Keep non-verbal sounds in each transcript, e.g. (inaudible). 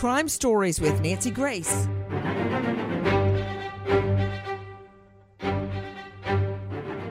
Crime Stories with Nancy Grace.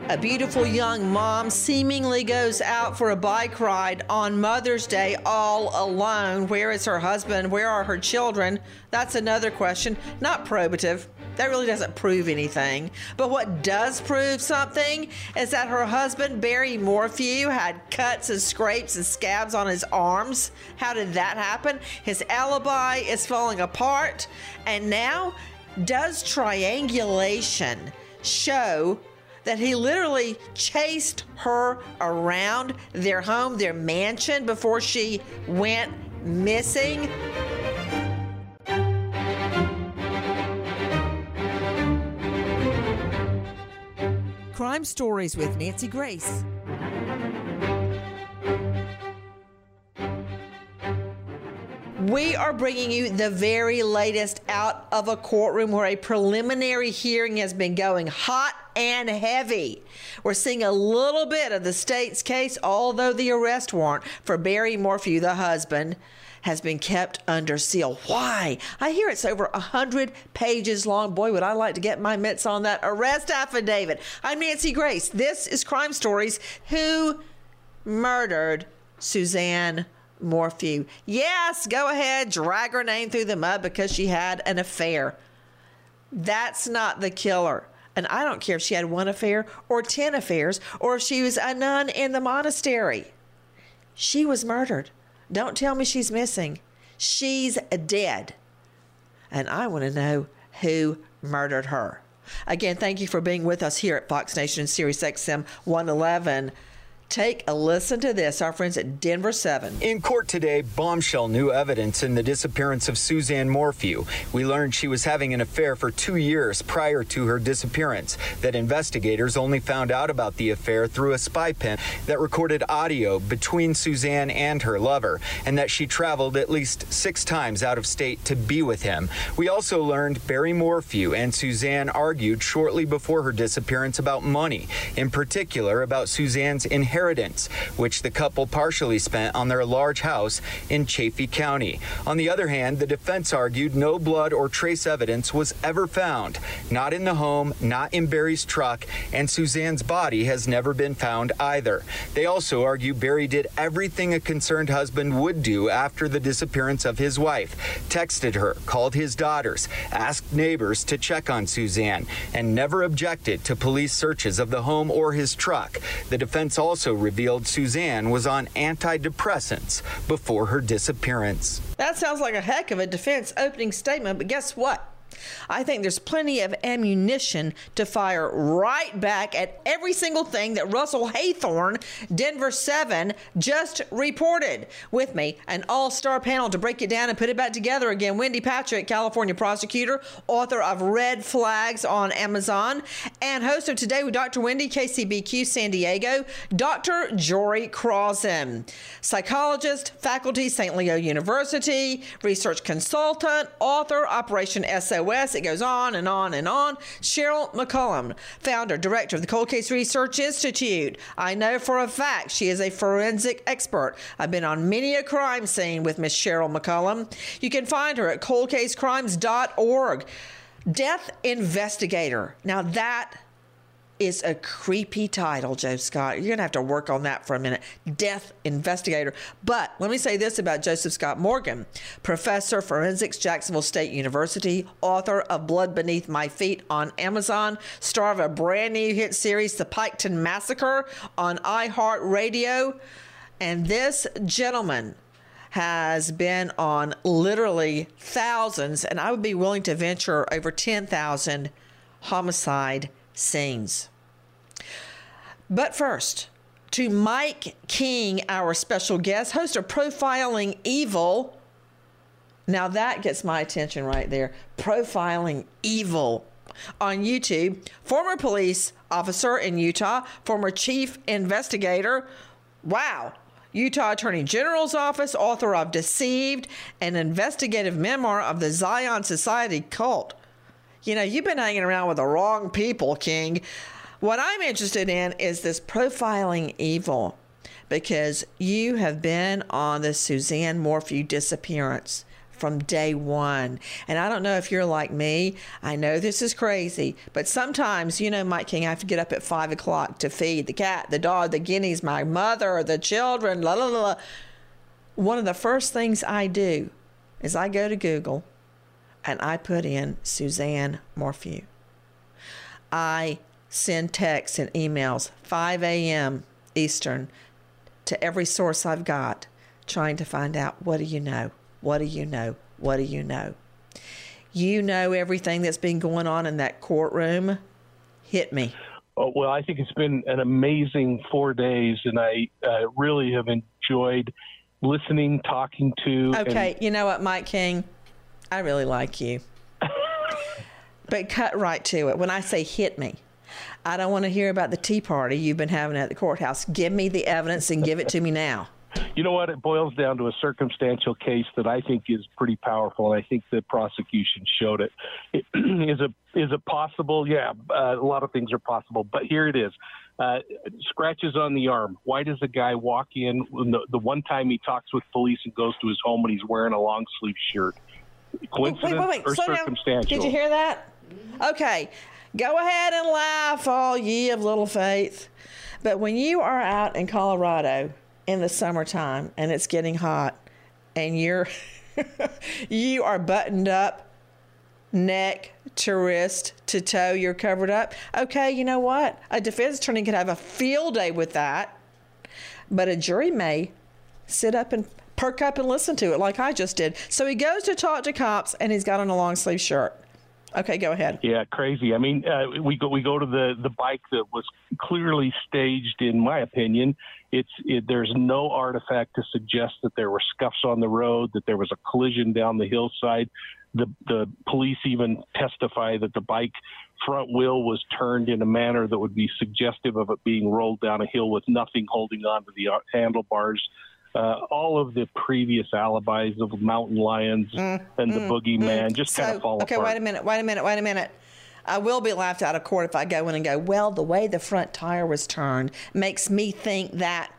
A beautiful young mom seemingly goes out for a bike ride on Mother's Day all alone. Where is her husband? Where are her children? That's another question. Not probative. That really doesn't prove anything. But what does prove something is that her husband, Barry Morphew, had cuts and scrapes and scabs on his arms. How did that happen? His alibi is falling apart. And now, does triangulation show that he literally chased her around their home, their mansion, before she went missing. Crime Stories with Nancy Grace. We are bringing you the very latest out of a courtroom where a preliminary hearing has been going hot and heavy. We're seeing a little bit of the state's case, although the arrest warrant for Barry Morphew, the husband, has been kept under seal. Why? I hear it's over a hundred pages long. Boy, would I like to get my mitts on that arrest affidavit. I'm Nancy Grace. This is Crime Stories. Who murdered Suzanne Morphew? Yes, go ahead, drag her name through the mud because she had an affair. That's not the killer. And I don't care if she had one affair or 10 affairs or if she was a nun in the monastery. She was murdered. Don't tell me she's missing. She's dead. And I want to know who murdered her. Again, thank you for being with us here at Fox Nation Sirius XM 111. Take a listen to this. Our friends at Denver 7. In court today, bombshell new evidence in the disappearance of Suzanne Morphew. We learned she was having an affair for two years prior to her disappearance, that investigators only found out about the affair through a spy pen that recorded audio between Suzanne and her lover, and that she traveled at least six times out of state to be with him. We also learned Barry Morphew and Suzanne argued shortly before her disappearance about money, in particular about Suzanne's inheritance inheritance, which the couple partially spent on their large house in Chaffee County. On the other hand, the defense argued no blood or trace evidence was ever found, not in the home, not in Barry's truck, and Suzanne's body has never been found either. They also argue Barry did everything a concerned husband would do after the disappearance of his wife texted her, called his daughters, asked neighbors to check on Suzanne, and never objected to police searches of the home or his truck. The defense also revealed Suzanne was on antidepressants before her disappearance. That sounds like a heck of a defense opening statement, but guess what? I think there's plenty of ammunition to fire right back at every single thing that Russell Haythorn, Denver 7, just reported. With me, an all star panel to break it down and put it back together again. Wendy Patrick, California prosecutor, author of Red Flags on Amazon, and host of Today with Dr. Wendy, KCBQ San Diego, Dr. Jory Crossan, psychologist, faculty, St. Leo University, research consultant, author, Operation SOS. It goes on and on and on. Cheryl McCollum, founder, director of the Cold Case Research Institute. I know for a fact she is a forensic expert. I've been on many a crime scene with Miss Cheryl McCollum. You can find her at coldcasecrimes.org. Death investigator. Now that is a creepy title, Joe Scott. You're going to have to work on that for a minute. Death investigator. But let me say this about Joseph Scott Morgan, professor forensics, Jacksonville State University, author of Blood Beneath My Feet on Amazon, star of a brand new hit series, The Piketon Massacre on iHeartRadio. And this gentleman has been on literally thousands, and I would be willing to venture over 10,000 homicide scenes. But first, to Mike King, our special guest, host of Profiling Evil. Now that gets my attention right there. Profiling Evil on YouTube. Former police officer in Utah, former chief investigator. Wow. Utah Attorney General's Office, author of Deceived, an investigative memoir of the Zion Society cult. You know, you've been hanging around with the wrong people, King. What I'm interested in is this profiling evil because you have been on the Suzanne Morphew disappearance from day one. And I don't know if you're like me. I know this is crazy, but sometimes, you know, Mike King, I have to get up at five o'clock to feed the cat, the dog, the guineas, my mother, the children, la la la. One of the first things I do is I go to Google and I put in Suzanne Morphew. I send texts and emails 5 a.m. Eastern to every source I've got trying to find out what do you know? What do you know? What do you know? You know everything that's been going on in that courtroom. Hit me. Oh, well, I think it's been an amazing four days, and I uh, really have enjoyed listening, talking to. Okay, and- you know what, Mike King? I really like you. (laughs) but cut right to it. When I say hit me, I don't want to hear about the tea party you've been having at the courthouse. Give me the evidence and give it to me now. (laughs) You know what? It boils down to a circumstantial case that I think is pretty powerful, and I think the prosecution showed it. it (clears throat) is a is it possible? Yeah, uh, a lot of things are possible, but here it is. Uh, scratches on the arm. Why does a guy walk in the, the one time he talks with police and goes to his home and he's wearing a long sleeve shirt? Coincidence wait, wait, wait. or Slow circumstantial? Down. Did you hear that? Okay. Go ahead and laugh, all ye of little faith. But when you are out in Colorado in the summertime and it's getting hot and you're (laughs) you are buttoned up neck to wrist to toe, you're covered up. Okay, you know what? A defense attorney could have a field day with that, but a jury may sit up and perk up and listen to it like I just did. So he goes to talk to cops and he's got on a long sleeve shirt. Okay, go ahead. Yeah, crazy. I mean, uh, we go we go to the the bike that was clearly staged. In my opinion, it's it, there's no artifact to suggest that there were scuffs on the road, that there was a collision down the hillside. The the police even testify that the bike front wheel was turned in a manner that would be suggestive of it being rolled down a hill with nothing holding on to the uh, handlebars uh, all of the previous alibis of mountain lions mm, and the mm, boogeyman mm. just so, kind of fall okay, apart. wait a minute, wait a minute, wait a minute. I will be laughed out of court if I go in and go, well, the way the front tire was turned makes me think that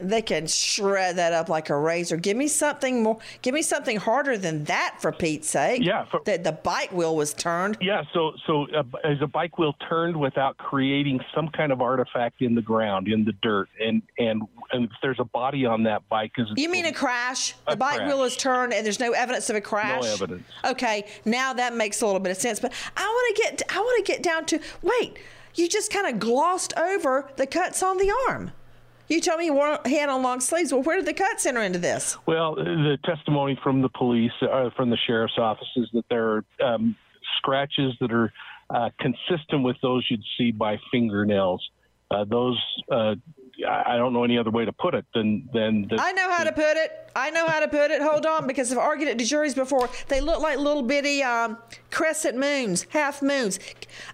they can shred that up like a razor. Give me something more. Give me something harder than that, for Pete's sake. Yeah, for, that the bike wheel was turned. Yeah, so so uh, is a bike wheel turned without creating some kind of artifact in the ground, in the dirt, and and and if there's a body on that bike, is you mean a crash? A the bike crash. wheel is turned, and there's no evidence of a crash. No evidence. Okay, now that makes a little bit of sense. But I want to get I want to get down to wait. You just kind of glossed over the cuts on the arm. You told me he had on long sleeves. Well, where did the cuts enter into this? Well, the testimony from the police, uh, from the sheriff's office, is that there are um, scratches that are uh, consistent with those you'd see by fingernails. Uh, those uh, I don't know any other way to put it than than. The, I know how to put it. I know how to put it. Hold on, because I've argued at the juries before. They look like little bitty um, crescent moons, half moons.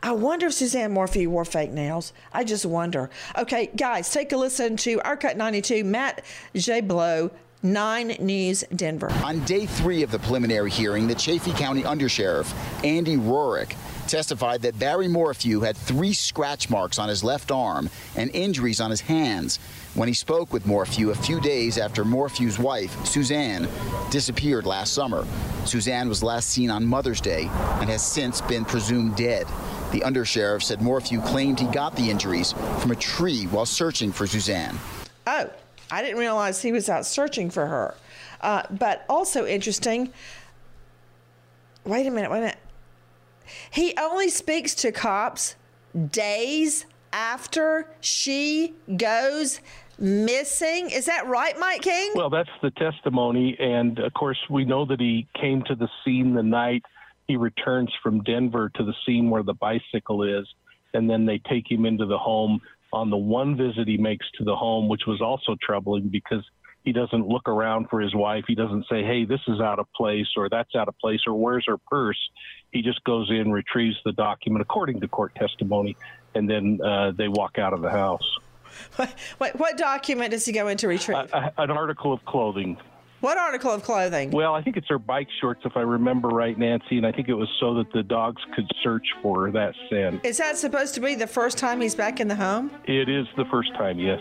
I wonder if Suzanne Morphew wore fake nails. I just wonder. Okay, guys, take a listen to our cut 92. Matt Jablow 9 News Denver. On day three of the preliminary hearing, the Chaffee County Undersheriff, Andy Rohrich, testified that Barry Morphew had three scratch marks on his left arm and injuries on his hands when he spoke with Morphew a few days after Morphew's wife, Suzanne, disappeared last summer. Suzanne was last seen on Mother's Day and has since been presumed dead. The undersheriff said Morphew claimed he got the injuries from a tree while searching for Suzanne. Oh, I didn't realize he was out searching for her. Uh, but also interesting. Wait a minute, wait a minute. He only speaks to cops days after she goes missing. Is that right, Mike King? Well, that's the testimony. And of course, we know that he came to the scene the night he returns from Denver to the scene where the bicycle is. And then they take him into the home on the one visit he makes to the home, which was also troubling because he doesn't look around for his wife. He doesn't say, hey, this is out of place or that's out of place or where's her purse. He just goes in, retrieves the document according to court testimony, and then uh, they walk out of the house. What, what, what document does he go in to retrieve? Uh, an article of clothing. What article of clothing? Well, I think it's her bike shorts, if I remember right, Nancy, and I think it was so that the dogs could search for that scent. Is that supposed to be the first time he's back in the home? It is the first time, yes.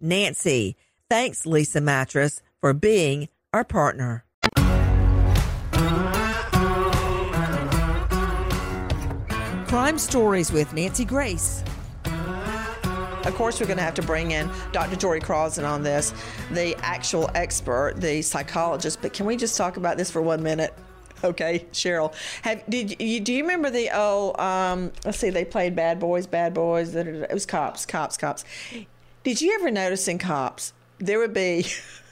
Nancy. Thanks, Leesa Mattress, for being our partner. Crime Stories with Nancy Grace. Of course, we're going to have to bring in Dr. Jory Crossan on this, the actual expert, the psychologist. But can we just talk about this for one minute? (laughs) Okay, Cheryl. Have did you do you remember the oh um, let's see they played Bad Boys, Bad Boys. It was cops, cops, cops. Did you ever notice in cops there would be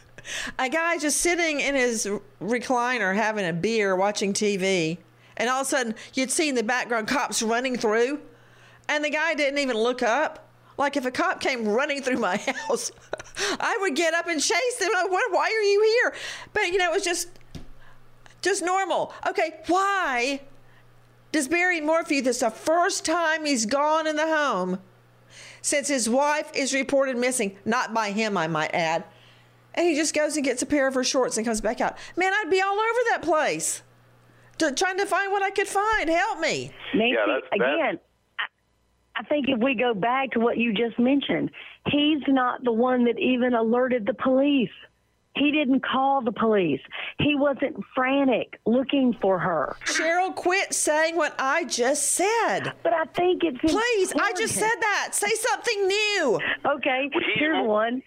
(laughs) a guy just sitting in his recliner having a beer, watching TV, and all of a sudden you'd see in the background cops running through, and the guy didn't even look up. Like if a cop came running through my (laughs) house, I would get up and chase them. Like? Why are you here? But you know, it was just, just normal. Okay, why does Barry Morphew? This the first time he's gone in the home since his wife is reported missing, not by him, I might add. And he just goes and gets a pair of her shorts and comes back out. Man, I'd be all over that place, to, trying to find what I could find. Help me. Nancy, yeah, that's, that's... again, I, I think if we go back to what you just mentioned, he's not the one that even alerted the police. He didn't call the police. He wasn't frantic looking for her. Cheryl, quit saying what I just said. But I think it's Please, I just said that. Say something new. Okay, here's one.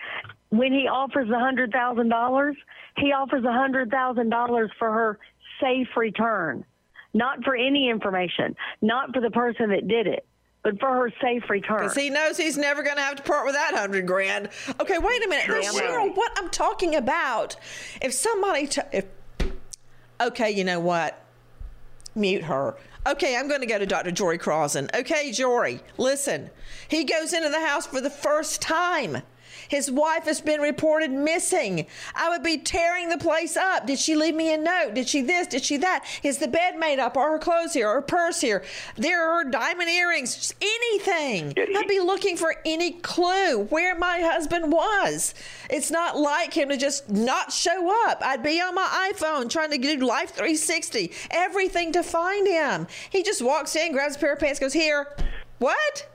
When he offers a hundred thousand dollars, he offers a hundred thousand dollars for her safe return, not for any information, not for the person that did it, but for her safe return. Because he knows he's never going to have to part with that hundred grand. Okay, wait a minute. Now, Damn Cheryl, what I'm talking about, if somebody, t- if, okay, you know what? Mute her. Okay, I'm going to go to Dr. Jory Crossan. Okay, Jory, listen. He goes into the house for the first time. His wife has been reported missing. I would be tearing the place up. Did she leave me a note? Did she this? Did she that? Is the bed made up? Are her clothes here? Are her purse here? There are her diamond earrings. Just anything. I'd be looking for any clue where my husband was. It's not like him to just not show up. I'd be on my iPhone trying to do Life 360, everything to find him. He just walks in, grabs a pair of pants, goes, Here. What?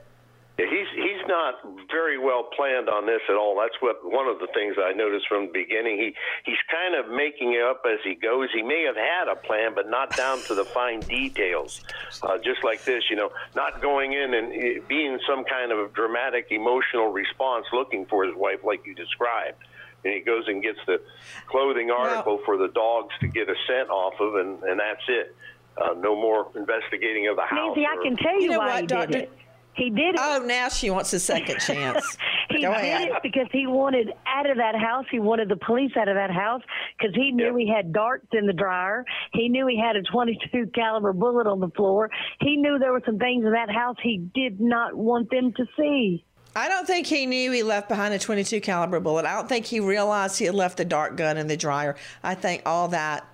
Yeah, He's he's not very well planned on this at all. That's what one of the things I noticed from the beginning. He he's kind of making it up as he goes. He may have had a plan, but not down to the fine details. Uh, just like this, you know, not going in and uh, being some kind of dramatic emotional response, looking for his wife like you described. And he goes and gets the clothing article for the dogs to get a scent off of, and and that's it. Uh, no more investigating of the house. Nancy, I can tell you, You know why what, he Doctor- did it. He did it. Oh, now she wants a second chance. (laughs) He Go did ahead. it because he wanted out of that house. He wanted the police out of that house because he knew he had darts in the dryer. He knew he had a 22 caliber bullet on the floor. He knew there were some things in that house he did not want them to see. I don't think he knew he left behind a 22 caliber bullet. I don't think he realized he had left the dart gun in the dryer. I think all that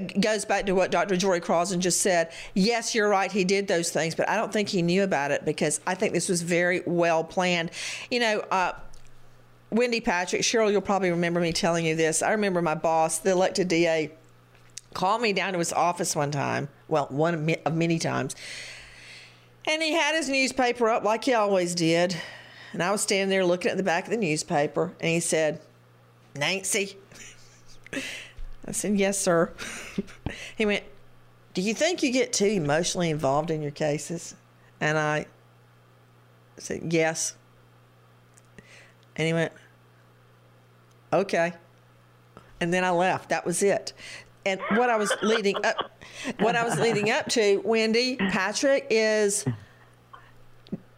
goes back to what Dr. Jory Crossan just said. Yes, you're right. He did those things, but I don't think he knew about it because I think this was very well planned. You know, uh, Wendy Patrick, Cheryl, you'll probably remember me telling you this. I remember my boss, the elected DA, called me down to his office one time. Well, one of of many times. And he had his newspaper up like he always did. And I was standing there looking at the back of the newspaper. And he said, Nancy. (laughs) I said, Yes, sir. (laughs) he went, Do you think you get too emotionally involved in your cases? And I said, Yes. And he went, Okay. And then I left. That was it. And what I was leading up what I was leading up to, Wendy, Patrick, is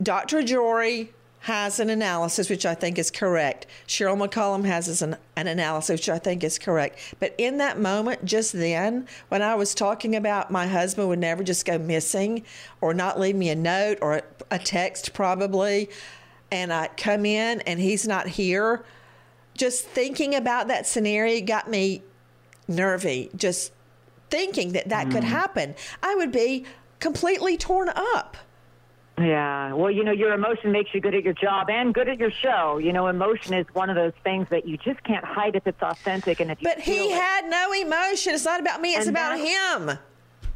Dr. Jory has an analysis which I think is correct. Cheryl McCollum has an, an analysis which I think is correct. But in that moment, just then, when I was talking about my husband would never just go missing or not leave me a note or a, a text, probably, and I come in and he's not here, just thinking about that scenario got me nervy. Just thinking that that could mm. happen, I would be completely torn up. Yeah. Well, you know, your emotion makes you good at your job and good at your show. You know, emotion is one of those things that you just can't hide if it's authentic and if you But he it. had no emotion. It's not about me, it's And about him.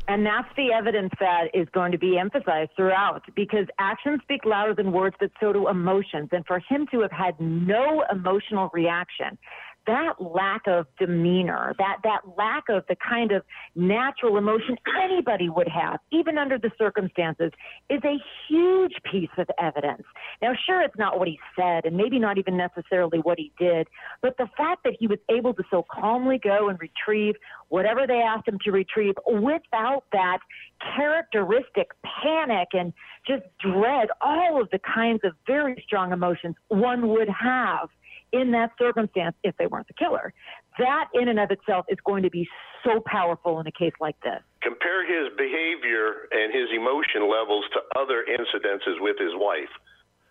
And that's the evidence that is going to be emphasized throughout because actions speak louder than words, but so do emotions. And for him to have had no emotional reaction, that lack of demeanor, that, that lack of the kind of natural emotion anybody would have, even under the circumstances, is a huge piece of evidence. Now, sure, it's not what he said, and maybe not even necessarily what he did, but the fact that he was able to so calmly go and retrieve whatever they asked him to retrieve without that characteristic panic and just dread, all of the kinds of very strong emotions one would have in that circumstance if they weren't the killer. That in and of itself is going to be so powerful in a case like this. compare his behavior and his emotion levels to other incidences with his wife.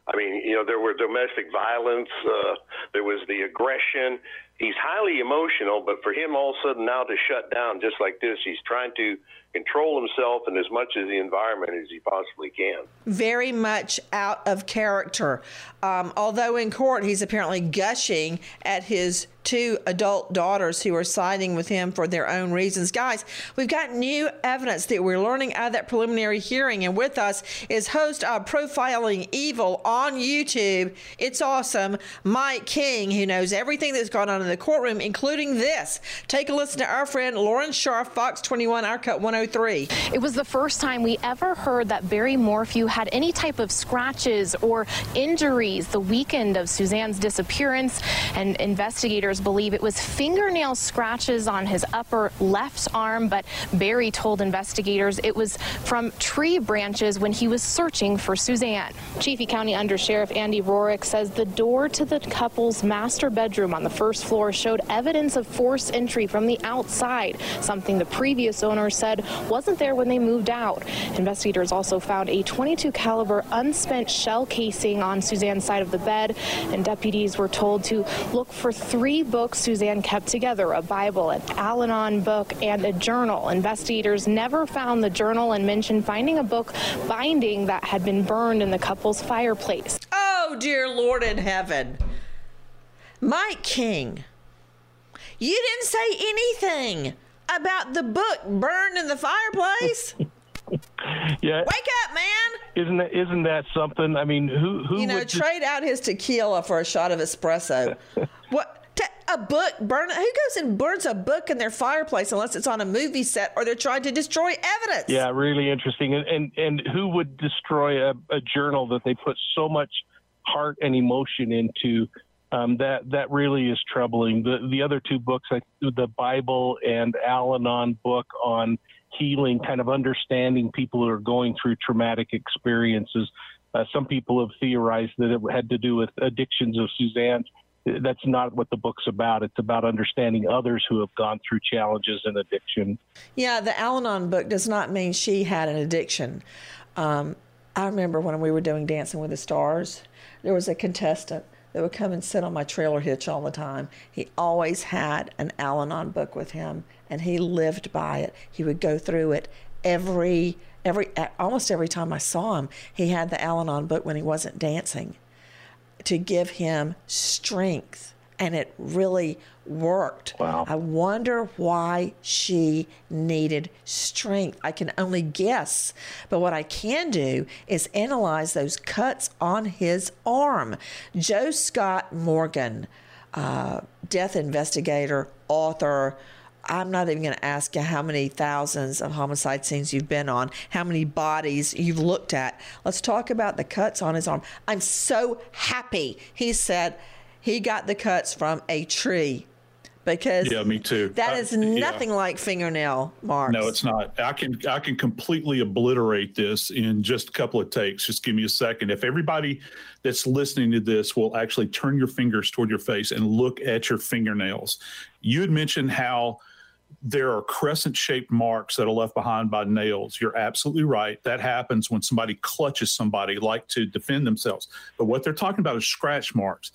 I mean, you know, there were domestic violence, uh, there was the aggression. He's highly emotional, but for him all of a sudden now to shut down just like this, he's trying to control himself and as much as the environment as he possibly can. Very much out of character. Um, although in court, he's apparently gushing at his two adult daughters who are siding with him for their own reasons. Guys, we've got new evidence that we're learning out of that preliminary hearing. And with us is host of Profiling Evil on YouTube. It's awesome. Mike King, who knows everything that's gone on in the courtroom, including this. Take a listen to our friend Lauren Sharf, Fox 21, our cut 103. It was the first time we ever heard that Barry Morphew had any type of scratches or injuries the weekend of Suzanne's disappearance, and investigators believe it was fingernail scratches on his upper left arm, but Barry told investigators it was from tree branches when he was searching for Suzanne. Chaffee County Undersheriff Andy Rohrich says the door to the couple's master bedroom on the first floor showed evidence of forced entry from the outside, something the previous owner said wasn't there when they moved out. Investigators also found a 22 caliber unspent shell casing on Suzanne's side of the bed, and deputies were told to look for three books Suzanne kept together, a Bible, an Al-Anon book, and a journal. Investigators never found the journal and mentioned finding a book binding that had been burned in the couple's fireplace. Oh, dear Lord in heaven. Mike King, you didn't say anything about the book burned in the fireplace. (laughs) Yeah. Wake up, man! Isn't that isn't that something? I mean, who who you know, would just- trade out his tequila for a shot of espresso. (laughs) what? A book burn? Who goes and burns a book in their fireplace unless it's on a movie set or they're trying to destroy evidence? Yeah, really interesting. And and, and who would destroy a, a journal that they put so much heart and emotion into? Um, that that really is troubling. The the other two books, like the Bible and Al-Anon book on healing, kind of understanding people who are going through traumatic experiences. Uh, some people have theorized that it had to do with addictions of Suzanne's. That's not what the book's about. It's about understanding others who have gone through challenges and addiction. Yeah, the Al Anon book does not mean she had an addiction. Um, I remember when we were doing Dancing with the Stars, there was a contestant that would come and sit on my trailer hitch all the time. He always had an Al Anon book with him, and he lived by it. He would go through it every every almost every time I saw him. He had the Al Anon book when he wasn't dancing to give him strength. And it really worked. Wow. I wonder why she needed strength. I can only guess. But what I can do is analyze those cuts on his arm. Joe Scott Morgan, uh, death investigator, author, I'm not even going to ask you how many thousands of homicide scenes you've been on, how many bodies you've looked at. Let's talk about the cuts on his arm. I'm so happy he said he got the cuts from a tree because Yeah, me too. That is Uh, is yeah. nothing like fingernail marks. No, it's not. I can I can completely obliterate this in just a couple of takes. Just give me a second. If everybody that's listening to this will actually turn your fingers toward your face and look at your fingernails. You had mentioned how there are crescent shaped marks that are left behind by nails. You're absolutely right. That happens when somebody clutches somebody like to defend themselves. But what they're talking about is scratch marks.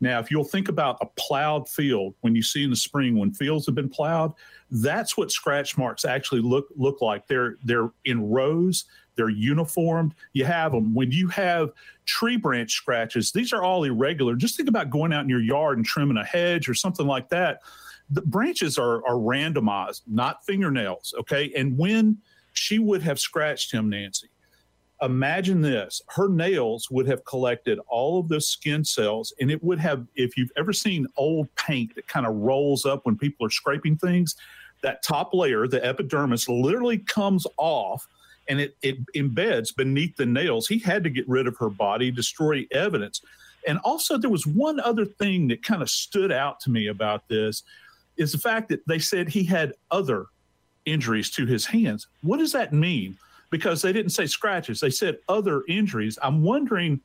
Now, if you'll think about a plowed field, when you see in the spring when fields have been plowed, that's what scratch marks actually look look like. They're they're in rows, they're uniformed. You have them. When you have tree branch scratches, these are all irregular. Just think about going out in your yard and trimming a hedge or something like that. The branches are are randomized, not fingernails. Okay, and when she would have scratched him, Nancy, imagine this her nails would have collected all of those skin cells and it would have if you've ever seen old paint that kind of rolls up when people are scraping things that top layer the epidermis literally comes off and it, it embeds beneath the nails. He had to get rid of her body destroy evidence. And also there was one other thing that kind of stood out to me about this is the fact that they said he had other injuries to his hands what does that mean because they didn't say scratches. They said other injuries. I'm wondering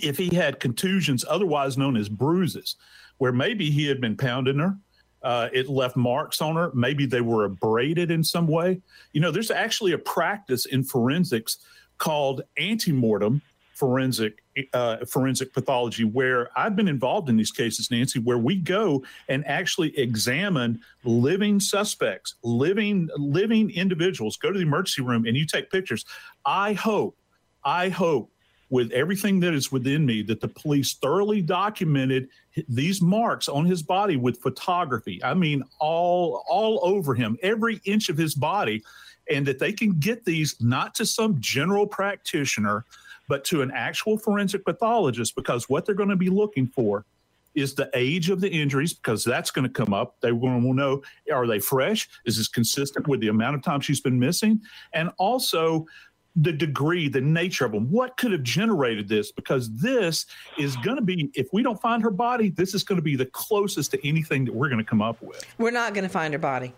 if he had contusions, otherwise known as bruises, where maybe he had been pounding her. Uh, it left marks on her. Maybe they were abraded in some way. You know, there's actually a practice in forensics called antemortem forensic uh, forensic pathology where I've been involved in these cases, Nancy, where we go and actually examine living suspects, living living individuals. Go to the emergency room and you take pictures. I hope, I hope, with everything that is within me, that the police thoroughly documented these marks on his body with photography. I mean, all all over him, every inch of his body, and that they can get these not to some general practitioner but to an actual forensic pathologist because what they're going to be looking for is the age of the injuries because that's going to come up. They want to know are they fresh? Is this consistent with the amount of time she's been missing? And also, the degree, the nature of them. What could have generated this? Because this is going to be, if we don't find her body, this is going to be the closest to anything that we're going to come up with. We're not going to find her body.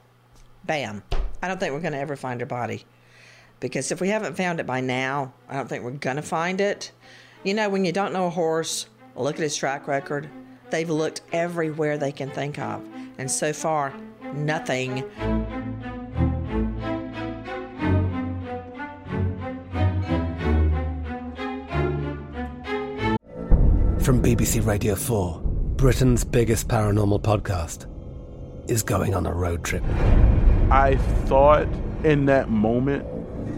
Bam. I don't think we're going to ever find her body. Because if we haven't found it by now, I don't think we're going to find it. You know, when you don't know a horse, look at his track record. They've looked everywhere they can think of. And so far, nothing. From BBC Radio 4, Britain's biggest paranormal podcast is going on a road trip. I thought in that moment,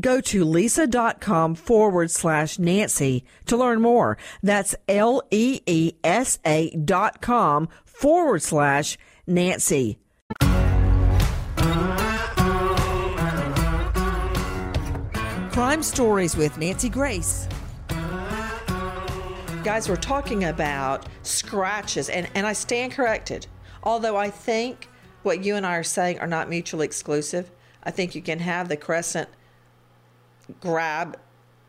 Go to leesa.com forward slash Nancy to learn more. That's L E E S A dot com forward slash Nancy. Crime Stories with Nancy Grace. Guys, we're talking about scratches, and, and I stand corrected. Although I think what you and I are saying are not mutually exclusive. I think you can have the crescent grab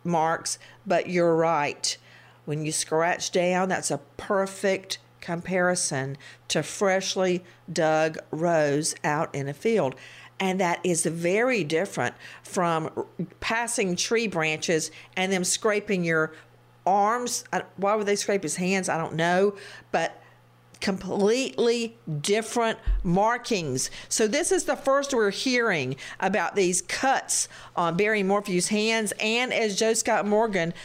marks, but you're right. When you scratch down, that's a perfect comparison to freshly dug rows out in a field. And that is very different from passing tree branches and them scraping your arms. Why would they scrape his hands? I don't know. But completely different markings. So this is the first we're hearing about these cuts on Barry Morphew's hands and as Joe Scott Morgan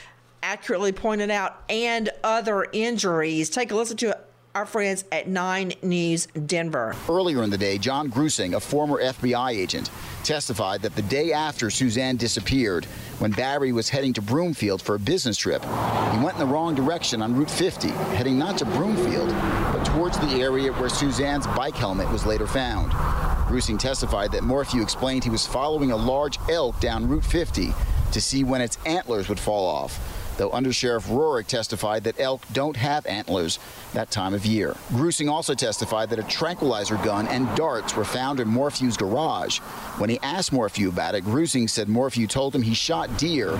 accurately pointed out and other injuries. Take a listen to our friends at 9 News Denver. Earlier in the day, John Grusing, a former FBI agent, testified that the day after Suzanne disappeared, when Barry was heading to Broomfield for a business trip, he went in the wrong direction on Route 50, heading not to Broomfield, but towards the area where Suzanne's bike helmet was later found. Grusing testified that Morphew explained he was following a large elk down Route 50 to see when its antlers would fall off though Undersheriff Rohrich testified that elk don't have antlers that time of year. Grusing also testified that a tranquilizer gun and darts were found in Morphew's garage. When he asked Morphew about it, Grusing said Morphew told him he shot deer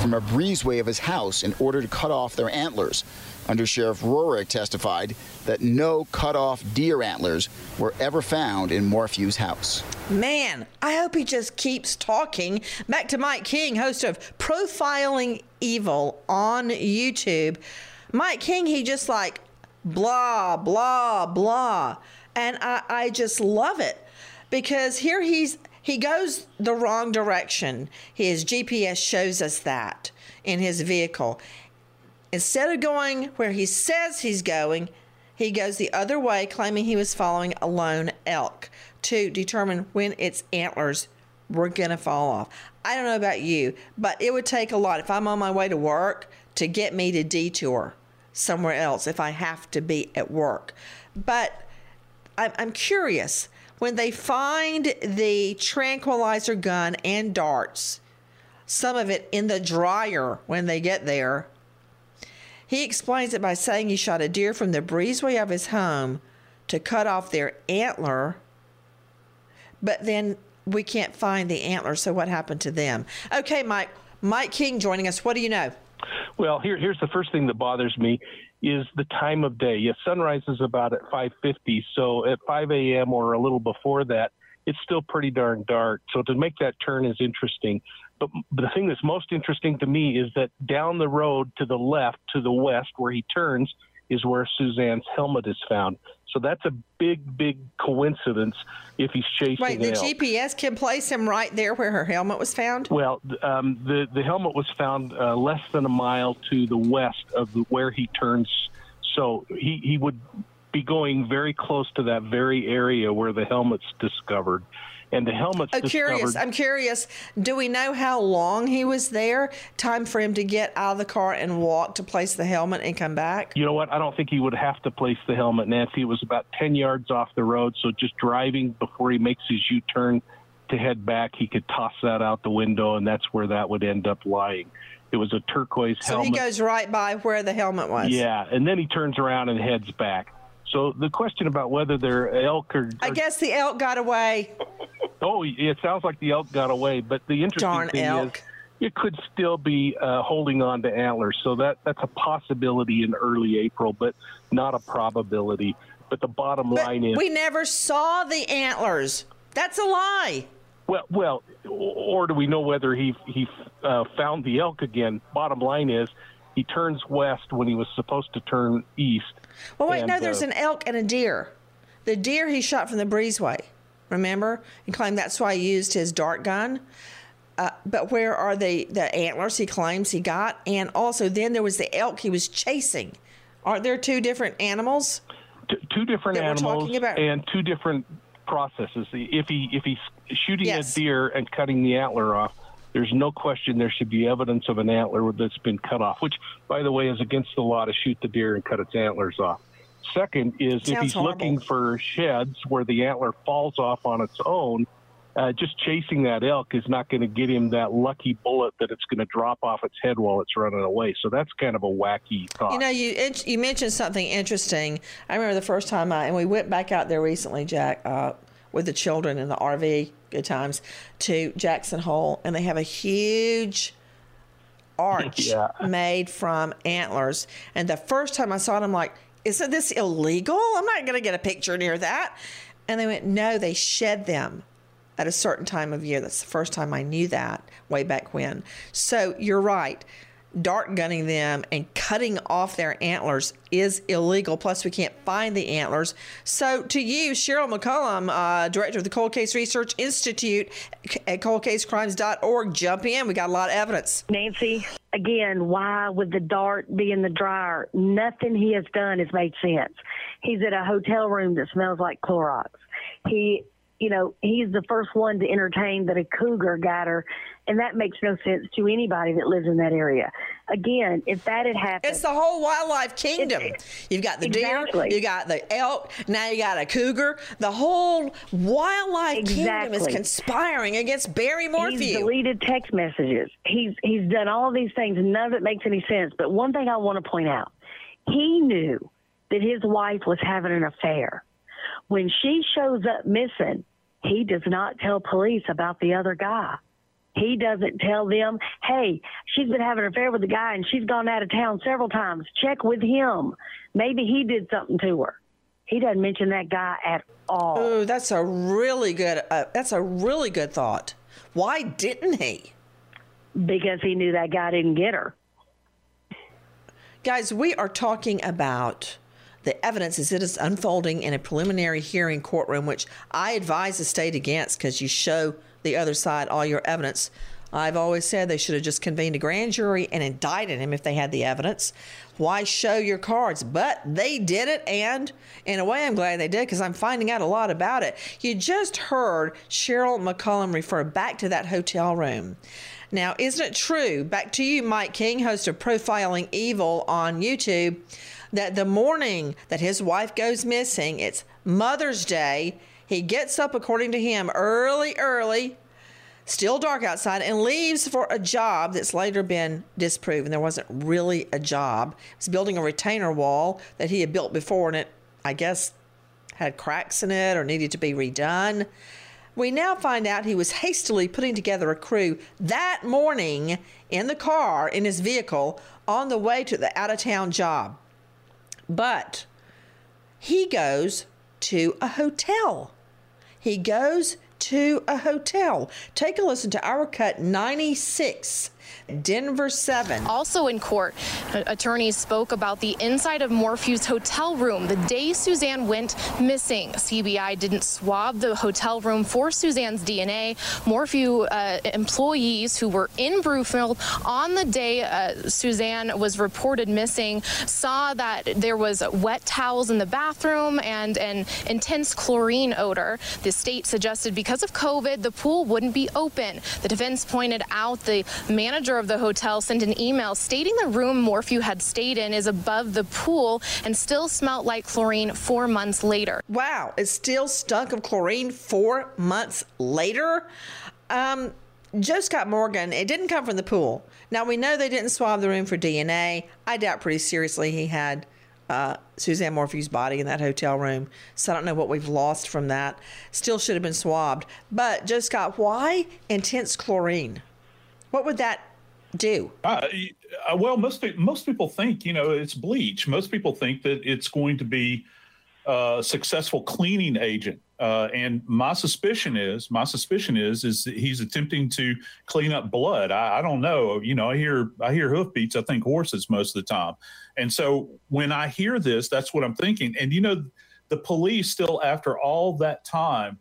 from a breezeway of his house in order to cut off their antlers. Under Sheriff Rohrich testified that no cut off deer antlers were ever found in Morphew's house. Man, I hope he just keeps talking. Back to Mike King, host of Profiling Evil on YouTube. Mike King, he just like blah, blah, blah. And I, I just love it because here he's he goes the wrong direction. His GPS shows us that in his vehicle. Instead of going where he says he's going, he goes the other way, claiming he was following a lone elk to determine when its antlers were going to fall off. I don't know about you, but it would take a lot if I'm on my way to work to get me to detour somewhere else if I have to be at work. But I'm, curious when they find the tranquilizer gun and darts, some of it in the dryer when they get there. He explains it by saying he shot a deer from the breezeway of his home to cut off their antler, but then we can't find the antler. So what happened to them? Okay, Mike. Mike King joining us. What do you know? Well, here, here's the first thing that bothers me is the time of day. Yes, sunrise is about at 5:50, so at 5 a.m. or a little before that, it's still pretty darn dark. So to make that turn is interesting. But the thing that's most interesting to me is that down the road to the left, to the west, where he turns, is where Suzanne's helmet is found. So that's a big, big coincidence if he's chasing. Wait, the. GPS can place him right there where her helmet was found. Well, um, the the helmet was found uh, less than a mile to the west of the, where he turns, so he he would be going very close to that very area where the helmet's discovered, and the helmet's Oh, curious. I'm curious. Do we know how long he was there? Time for him to get out of the car and walk to place the helmet and come back? You know what? I don't think he would have to place the helmet, Nancy. It was about 10 yards off the road, so just driving before he makes his U turn to head back, he could toss that out the window, and that's where that would end up lying. It was a turquoise So helmet. So he goes right by where the helmet was. Yeah, and then he turns around and heads back. So the question about whether they're elk or, I guess the elk got away. Oh, it sounds like the elk got away, but the interesting Darn thing elk. is it could still be uh, holding on to antlers. So that that's a possibility in early April, but not a probability. But the bottom line is We never saw the antlers. That's a lie. Well, well, or do we know whether he he uh, found the elk again? Bottom line is, he turns west when he was supposed to turn east. Well, wait, And, no, there's uh, an elk and a deer. The deer he shot from the breezeway, remember? He claimed that's why he used his dart gun. Uh, but where are the, the antlers he claims he got? And also, then there was the elk he was chasing. Aren't there two different animals? t- two different animals talking about? and two different processes. If he if he's shooting Yes. a deer and cutting the antler off, there's no question there should be evidence of an antler that's been cut off. Which, by the way, is against the law to shoot the deer and cut its antlers off. Second is if he's horrible. looking for sheds where the antler falls off on its own. Uh, just chasing that elk is not going to get him that lucky bullet that it's going to drop off its head while it's running away. So that's kind of a wacky thought. You know, you it- you mentioned something interesting. I remember the first time I and we went back out there recently, Jack, uh, with the children in the RV. Good times to Jackson Hole, and they have a huge (laughs) arch Yeah. made from antlers. And the first time I saw it, I'm like, "Isn't this illegal? I'm not going to get a picture near that." And they went, "No, they shed them." At a certain time of year. That's the first time I knew that way back when. So you're right dart gunning them and cutting off their antlers is illegal. Plus, we can't find the antlers. So, to you, Cheryl McCollum, uh, director of the Cold Case Research Institute at coldcasecrimes.org, jump in. We got a lot of evidence. Nancy, again, why would the dart be in the dryer? Nothing he has done has made sense. He's at a hotel room that smells like Clorox. He, you know, he's the first one to entertain that a cougar got her, and that makes no sense to anybody that lives in that area. Again, if that had happened, It's the whole wildlife kingdom. You've got the Exactly. deer, you got the elk, now you got a cougar. The whole wildlife kingdom is conspiring against Barry Morphew. He's deleted text messages. He's he's done all these things, none of it makes any sense. But one thing I want to point out: he knew that his wife was having an affair. When she shows up missing, he does not tell police about the other guy. He doesn't tell them, "Hey, she's been having an affair with the guy, and she's gone out of town several times. Check with him. Maybe he did something to her." He doesn't mention that guy at all. Oh, that's a really good. Uh, that's a really good thought. Why didn't he? Because he knew that guy didn't get her. Guys, we are talking about the evidence as it is unfolding in a preliminary hearing courtroom, which I advise the state against because you show the other side all your evidence. I've always said they should have just convened a grand jury and indicted him if they had the evidence. Why show your cards? But they did it, and in a way, I'm glad they did because I'm finding out a lot about it. You just heard Cheryl McCollum refer back to that hotel room. Now, isn't it true? Back to you, Mike King, host of Profiling Evil on YouTube. that the morning that his wife goes missing, it's Mother's Day. He gets up, according to him, early, early, still dark outside, and leaves for a job that's later been disproven. There wasn't really a job. He was building a retainer wall that he had built before, and it, I guess, had cracks in it or needed to be redone. We now find out he was hastily putting together a crew that morning in the car in his vehicle on the way to the out of town job. But he goes to a hotel. He goes to a hotel. Take a listen to our cut 96 Denver 7. Also in court, attorneys spoke about the inside of Morphew's hotel room the day Suzanne went missing. CBI didn't swab the hotel room for Suzanne's DNA. Morphew uh, employees who were in Broomfield on the day uh, Suzanne was reported missing saw that there was wet towels in the bathroom and an intense chlorine odor. The state suggested because of COVID, the pool wouldn't be open. The defense pointed out the manager of the hotel sent an email stating the room Morphew had stayed in is above the pool and still smelled like chlorine four months later. Wow, it still stunk of chlorine four months later? Um, Joe Scott Morgan, it didn't come from the pool. Now, we know they didn't swab the room for DNA. I doubt pretty seriously he had uh, Suzanne Morphew's body in that hotel room. So I don't know what we've lost from that. Still should have been swabbed. But Joe Scott, why intense chlorine? What would that do? Uh, well, most most people think you know it's bleach. Most people think that it's going to be a successful cleaning agent. Uh, and my suspicion is, my suspicion is, is that he's attempting to clean up blood. I, I don't know. You know, I hear I hear hoofbeats. I think horses most of the time. And so when I hear this, that's what I'm thinking. And you know, the police still, after all that time,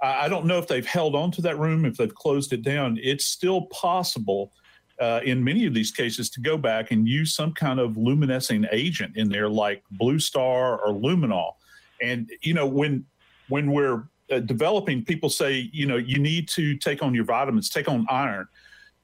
I don't know if they've held on to that room, if they've closed it down. It's still possible uh, in many of these cases to go back and use some kind of luminescing agent in there, like Blue Star or Luminol. And you know, when when we're uh, developing, people say, you know, you need to take on your vitamins, take on iron.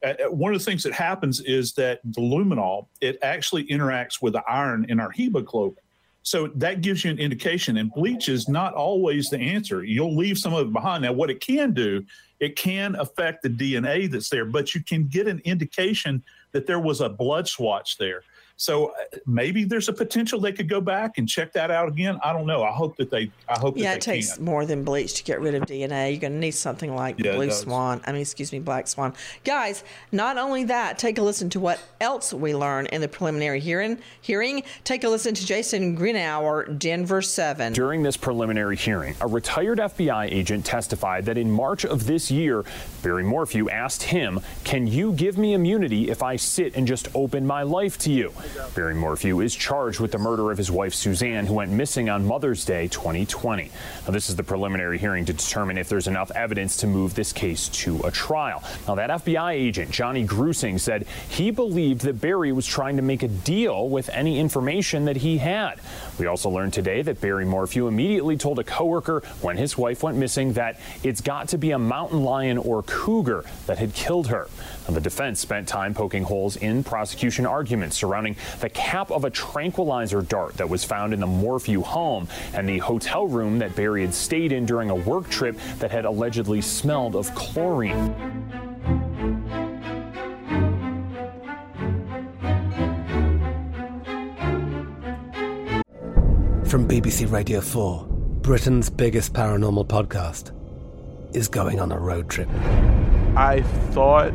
Uh, uh one of the things that happens is that the luminol it actually interacts with the iron in our hemoglobin. So that gives you an indication. And bleach is not always the answer. You'll leave some of it behind. Now, what it can do it can affect the DNA that's there, but you can get an indication that there was a blood swatch there. So uh, maybe there's a potential they could go back and check that out again. I don't know. I hope that they. I hope. Yeah, it takes can. more than bleach to get rid of DNA. You're going to need something like Yeah, Blue. Swan. I mean, excuse me, Black Swan. Guys, not only that, take a listen to what else we learned in the preliminary hearing. Hearing. Take a listen to Jason Greenhour, Denver Seven. During this preliminary hearing, a retired FBI agent testified that in March of this year, Barry Morphew asked him, Can you give me immunity if I sit and just open my life to you? Barry Morphew is charged with the murder of his wife Suzanne, who went missing on Mother's Day 2020. Now, this is the preliminary hearing to determine if there's enough evidence to move this case to a trial. Now, that FBI agent, Johnny Grusing, said he believed that Barry was trying to make a deal with any information that he had. We also learned today that Barry Morphew immediately told a coworker when his wife went missing that it's got to be a mountain lion or cougar that had killed her. Now, the defense spent time poking holes in prosecution arguments surrounding the cap of a tranquilizer dart that was found in the Morphew home and the hotel room that Barry had stayed in during a work trip that had allegedly smelled of chlorine. From BBC Radio 4, Britain's biggest paranormal podcast is going on a road trip. I thought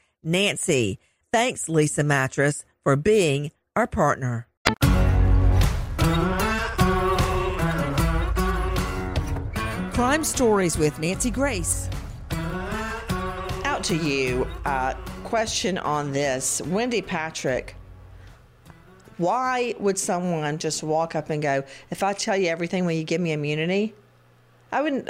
Nancy. Thanks, Leesa Mattress, for being our partner. Crime Stories with Nancy Grace. Out to you. Uh, question on this. Wendy Patrick, why would someone just walk up and go, if I tell you everything, will you give me immunity? I wouldn't.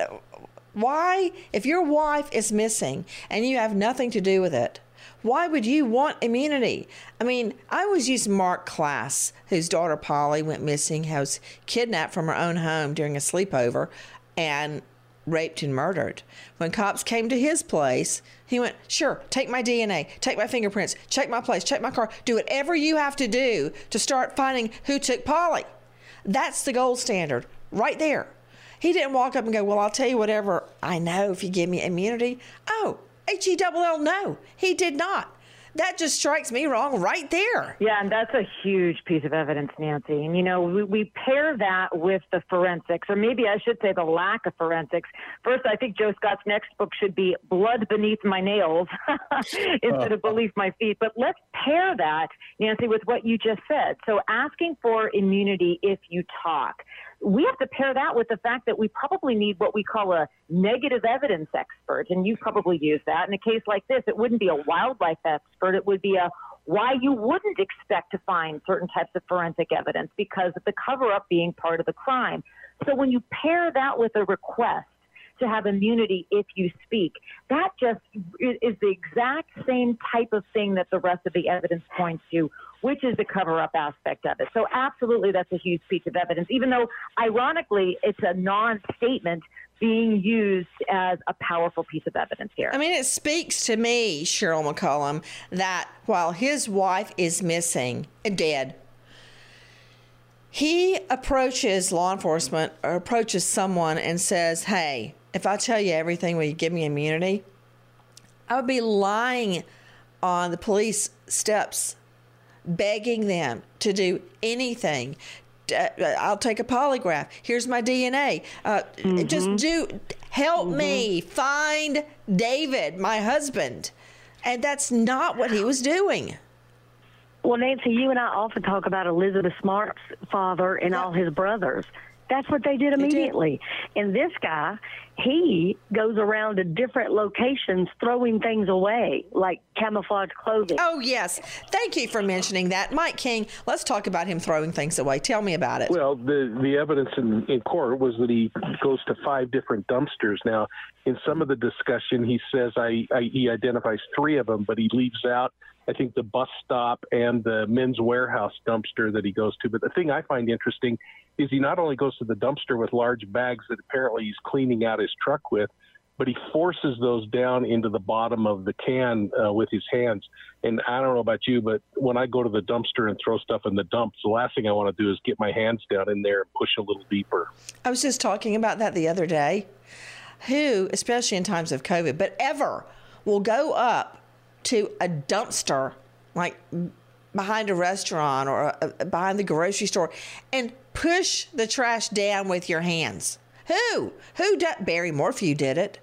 Why? If your wife is missing and you have nothing to do with it, why would you want immunity? I mean, I always use Marc Klaas, whose daughter Polly went missing, was kidnapped from her own home during a sleepover and raped and murdered. When cops came to his place, he went, Sure, take my DNA, take my fingerprints, check my place, check my car, do whatever you have to do to start finding who took Polly. That's the gold standard right there. He didn't walk up and go, Well, I'll tell you whatever I know if you give me immunity. Oh, H E double L, no, he did not. That just strikes me wrong right there. Yeah, and that's a huge piece of evidence, Nancy. And, you know, we, we pair that with the forensics, or maybe I should say the lack of forensics. First, I think Joe Scott's next book should be Blood Beneath My Nails (laughs) instead of uh-huh. Beneath My Feet. But let's pair that, Nancy, with what you just said. So asking for immunity if you talk we have to pair that with the fact that we probably need what we call a negative evidence expert. And you probably use that. In a case like this, it wouldn't be a wildlife expert, it would be a why you wouldn't expect to find certain types of forensic evidence because of the cover up being part of the crime. So when you pair that with a request, to have immunity if you speak. That just is the exact same type of thing that the rest of the evidence points to which is the cover up aspect of it. So, absolutely, that's a huge piece of evidence, even though, ironically, it's a non statement being used as a powerful piece of evidence here. I mean, it speaks to me, Cheryl McCollum, that while his wife is missing, dead, he approaches law enforcement or approaches someone and says, Hey, if I tell you everything, will you give me immunity? I would be lying on the police steps begging them to do anything. Uh, I'll take a polygraph. Here's my DNA. Uh, mm-hmm. Just do help mm-hmm. me find David, my husband. And that's not what he was doing. Well, Nancy, you and I often talk about Elizabeth Smart's father and all his brothers. That's what they did immediately. Did. And this guy, he goes around to different locations throwing things away, like camouflage clothing. Oh, yes. Thank you for mentioning that. Mike King, let's talk about him throwing things away. Tell me about it. Well, the, the evidence in, in court was that he goes to five different dumpsters. Now, in some of the discussion, he says I, I, he identifies three of them, but he leaves out I think the bus stop and the Men's Wearhouse dumpster that he goes to. But the thing I find interesting is he not only goes to the dumpster with large bags that apparently he's cleaning out his truck with, but he forces those down into the bottom of the can uh, with his hands. And I don't know about you, but when I go to the dumpster and throw stuff in the dumps, the last thing I want to do is get my hands down in there and push a little deeper. I was just talking about that the other day. Who, especially in times of COVID, but ever will go up to a dumpster, like behind a restaurant or a, behind the grocery store, and push the trash down with your hands. Who? Who did? Barry Morphew did it.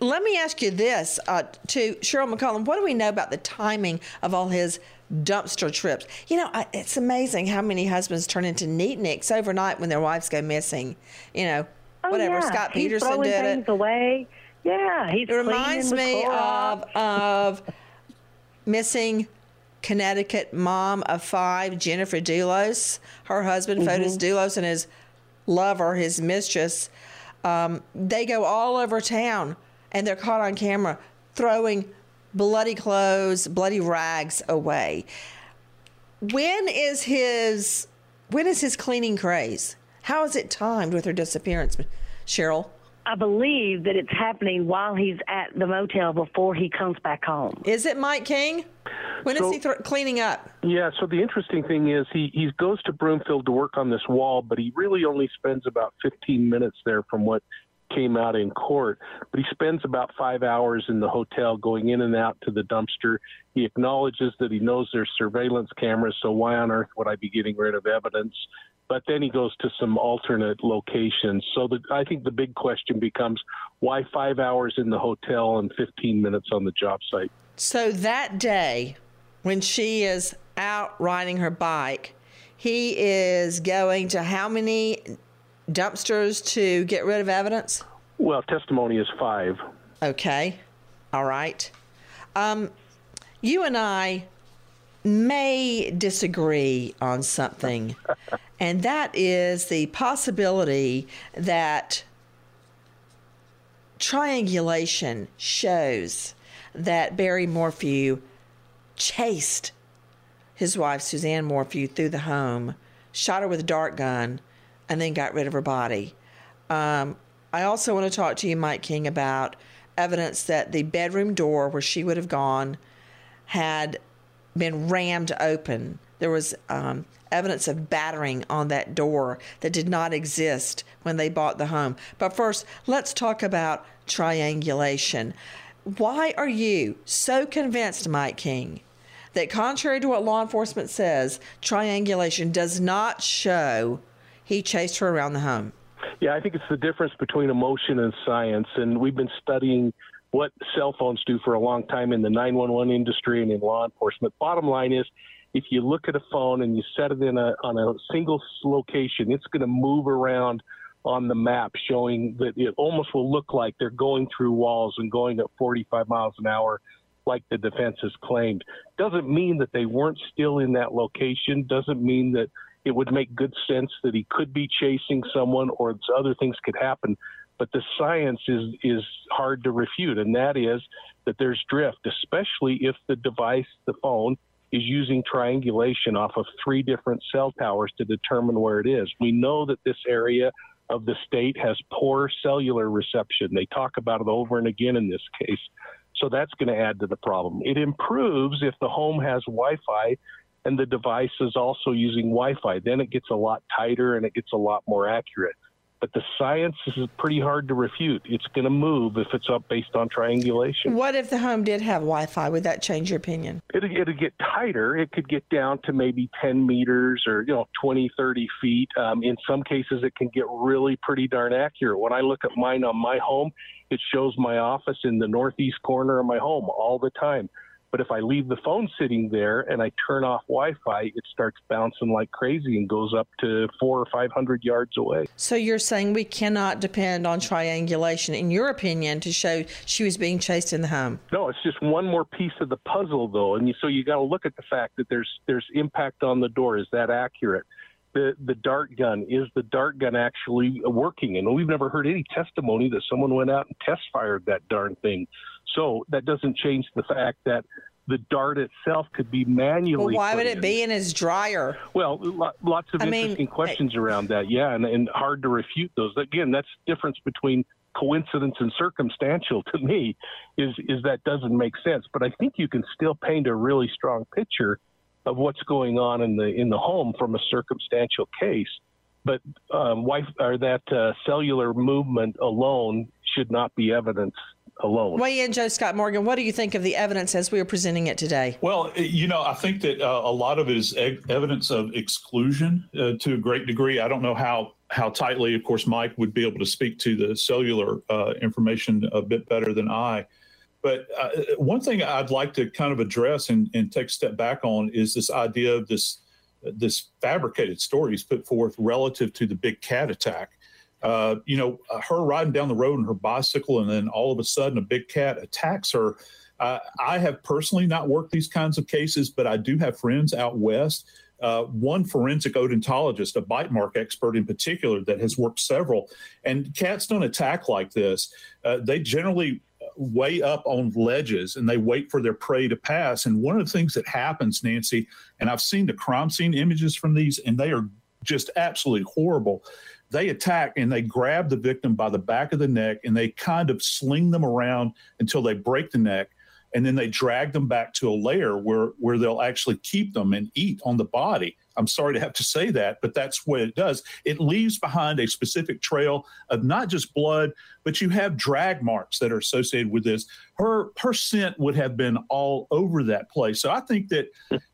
Let me ask you this uh, to Cheryl McCollum. What do we know about the timing of all his dumpster trips? You know, I, it's amazing how many husbands turn into neatniks overnight when their wives go missing. You know, oh, whatever. Yeah. Scott he's Peterson did things it. Away. Yeah, he's it reminds me of of missing Connecticut mom of five, Jennifer Dulos. Her husband, mm-hmm. Fotis Dulos, and his lover, his mistress, um, they go all over town and they're caught on camera throwing bloody clothes, bloody rags away. When is his when is his cleaning craze? How is it timed with her disappearance, Cheryl? I believe that it's happening while he's at the motel before he comes back home. Is it Mike King? When So- is he th- cleaning up? Yeah, so the interesting thing is he, he goes to Broomfield to work on this wall, but he really only spends about 15 minutes there from what came out in court. But he spends about five hours in the hotel going in and out to the dumpster. He acknowledges that he knows there's surveillance cameras, so why on earth would I be getting rid of evidence? But then he goes to some alternate locations. So the, I think the big question becomes why five hours in the hotel and 15 minutes on the job site? So that day, when she is out riding her bike, he is going to how many dumpsters to get rid of evidence? Well, testimony is five. Okay. All right. Um, you and I may disagree on something, and that is the possibility that triangulation shows that Barry Morphew chased his wife, Suzanne Morphew, through the home, shot her with a dart gun, and then got rid of her body. Um, I also want to talk to you, Mike King, about evidence that the bedroom door where she would have gone had been rammed open. There was um, evidence of battering on that door that did not exist when they bought the home. But first, let's talk about triangulation. Why are you so convinced, Mike King, that contrary to what law enforcement says, triangulation does not show he chased her around the home? Yeah, I think it's the difference between emotion and science. And we've been studying what cell phones do for a long time in the 911 industry and in law enforcement. Bottom line is, if you look at a phone and you set it in a on a single location, it's going to move around on the map, showing that it almost will look like they're going through walls and going at 45 miles an hour, like the defense has claimed. Doesn't mean that they weren't still in that location. Doesn't mean that it would make good sense that he could be chasing someone or other things could happen. But the science is is hard to refute, and that is that there's drift, especially if the device, the phone, is using triangulation off of three different cell towers to determine where it is. We know that this area of the state has poor cellular reception. They talk about it over and again in this case. So that's going to add to the problem. It improves if the home has Wi Fi and the device is also using Wi Fi. Then it gets a lot tighter and it gets a lot more accurate. But the science is pretty hard to refute. It's going to move if it's up based on triangulation. What if the home did have Wi Fi? Would that change your opinion? It'll, it'll get tighter. It could get down to maybe 10 meters or, you know, 20, 30 feet. Um, in some cases, it can get really pretty darn accurate. When I look at mine on my home, it shows my office in the northeast corner of my home all the time. But if I leave the phone sitting there and I turn off Wi Fi, it starts bouncing like crazy and goes up to four or 500 yards away. So you're saying we cannot depend on triangulation, in your opinion, to show she was being chased in the home? No, it's just one more piece of the puzzle, though, and so you got to look at the fact that there's there's impact on the door. Is that accurate? The the dart gun is the dart gun actually working? And we've never heard any testimony that someone went out and test fired that darn thing. So that doesn't change the fact that the dart itself could be manually. Well, why would in. it be in his dryer? Well, lo- lots of I mean, interesting questions around that. Yeah, and, and hard to refute those. Again, that's the difference between coincidence and circumstantial to me is is that doesn't make sense. But I think you can still paint a really strong picture of what's going on in the in the home from a circumstantial case. But um, wife or that uh, cellular movement alone should not be evidence alone. Weigh in, Joe Scott Morgan. What do you think of the evidence as we are presenting it today? Well, you know, I think that uh, a lot of it is e- evidence of exclusion uh, to a great degree. I don't know how how tightly, of course, Mike would be able to speak to the cellular uh, information a bit better than I. But uh, one thing I'd like to kind of address and, and take a step back on is this idea of this this fabricated story he's put forth relative to the big cat attack. Uh, you know, uh, her riding down the road on her bicycle, and then all of a sudden a big cat attacks her. Uh, I have personally not worked these kinds of cases, but I do have friends out west. Uh, one forensic odontologist, a bite mark expert in particular, that has worked several. And cats don't attack like this. Uh, they generally way up on ledges and they wait for their prey to pass. And one of the things that happens, Nancy, and I've seen the crime scene images from these, and they are just absolutely horrible. They attack and they grab the victim by the back of the neck and they kind of sling them around until they break the neck and then they drag them back to a lair where where they'll actually keep them and eat on the body. I'm sorry to have to say that, but that's what it does. It leaves behind a specific trail of not just blood, but you have drag marks that are associated with this. Her her scent would have been all over that place. So I think that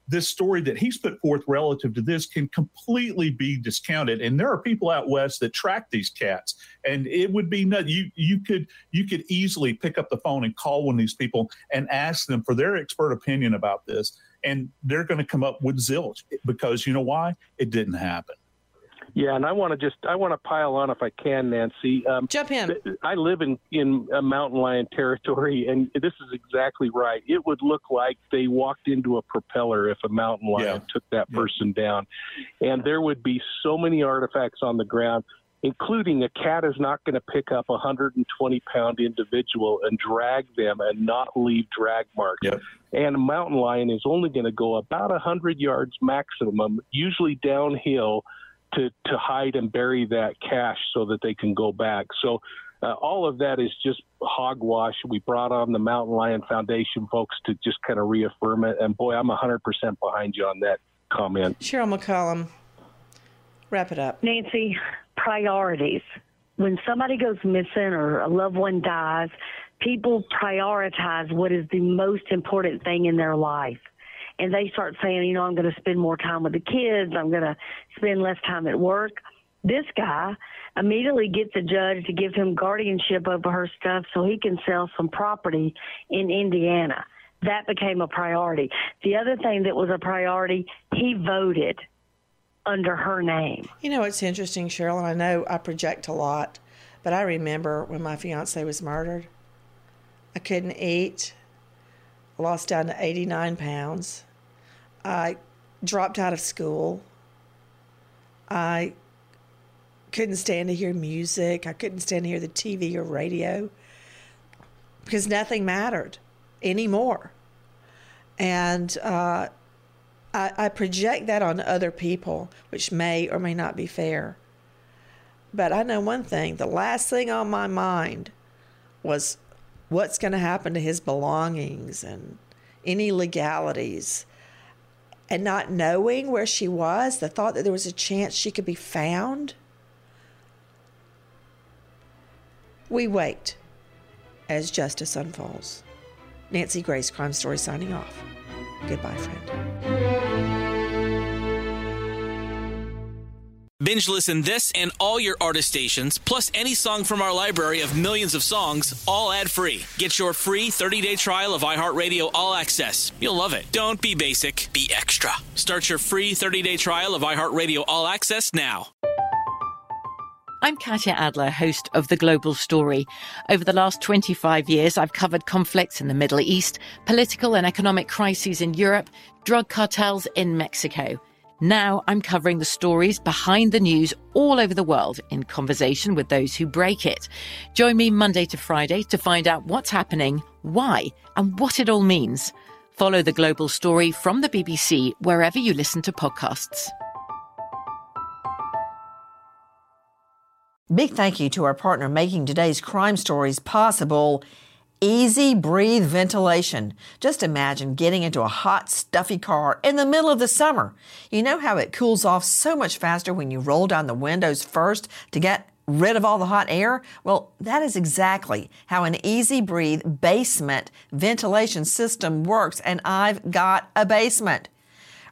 this story that he's put forth relative to this can completely be discounted. And there are people out west that track these cats, and it would be not you you could you could easily pick up the phone and call one of these people and ask them for their expert opinion about this and they're going to come up with zilch because you know why? It didn't happen. Yeah, and I want to just I want to pile on if I can, Nancy. Um, Jump in. I live in in a mountain lion territory, and this is exactly right. It would look like they walked into a propeller if a mountain lion Yeah. took that person down, and there would be so many artifacts on the ground. Including a cat is not going to pick up a 120 pound individual and drag them and not leave drag marks. And a mountain lion is only going to go about 100 yards maximum, usually downhill, to, to hide and bury that cache so that they can go back. So uh, all of that is just hogwash. We brought on the Mountain Lion Foundation folks to just kind of reaffirm it. And boy, I'm 100% behind you on that comment. Cheryl McCollum, wrap it up. Nancy, priorities. When somebody goes missing or a loved one dies, people prioritize what is the most important thing in their life. And they start saying, you know, I'm going to spend more time with the kids, I'm going to spend less time at work. This guy immediately gets a judge to give him guardianship over her stuff so he can sell some property in Indiana. That became a priority. The other thing that was a priority, he voted under her name. You know, it's interesting, Cheryl, and I know I project a lot, but I remember when my fiance was murdered. I couldn't eat. Lost down to 89 pounds. I dropped out of school. I couldn't stand to hear music. I couldn't stand to hear the TV or radio because nothing mattered anymore. And uh, I, I project that on other people, which may or may not be fair. But I know one thing the last thing on my mind was what's going to happen to his belongings and any legalities. And not knowing where she was, the thought that there was a chance she could be found. We wait as justice unfolds. Nancy Grace, Crime Story, signing off. Goodbye, friend. Binge listen this and all your artist stations, plus any song from our library of millions of songs, all ad free. Get your free 30 day trial of iHeartRadio All Access. You'll love it. Don't be basic, be extra. Start your free 30 day trial of iHeartRadio All Access now. I'm Katya Adler, host of The Global Story. Over the last 25 years, I've covered conflicts in the Middle East, political and economic crises in Europe, drug cartels in Mexico. Now I'm covering the stories behind the news all over the world in conversation with those who break it. Join me Monday to Friday to find out what's happening, why, and what it all means. Follow the global story from the BBC wherever you listen to podcasts. Big thank you to our partner making today's crime stories possible. Easy Breathe Ventilation. Just imagine getting into a hot, stuffy car in the middle of the summer. You know how it cools off so much faster when you roll down the windows first to get rid of all the hot air? Well, that is exactly how an Easy Breathe basement ventilation system works, and I've got a basement.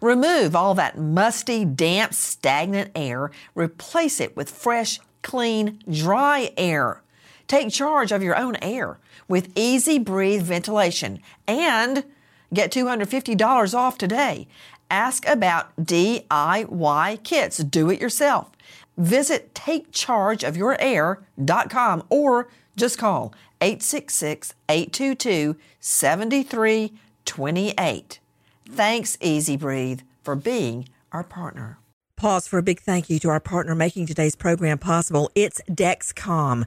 Remove all that musty, damp, stagnant air, replace it with fresh, clean, dry air. Take charge of your own air with Easy Breathe Ventilation and get $250 off today. Ask about DIY kits. Do it yourself. Visit takechargeofyourair.com or just call 866 822 7328. Thanks, Easy Breathe, for being our partner. Pause for a big thank you to our partner making today's program possible. It's Dexcom.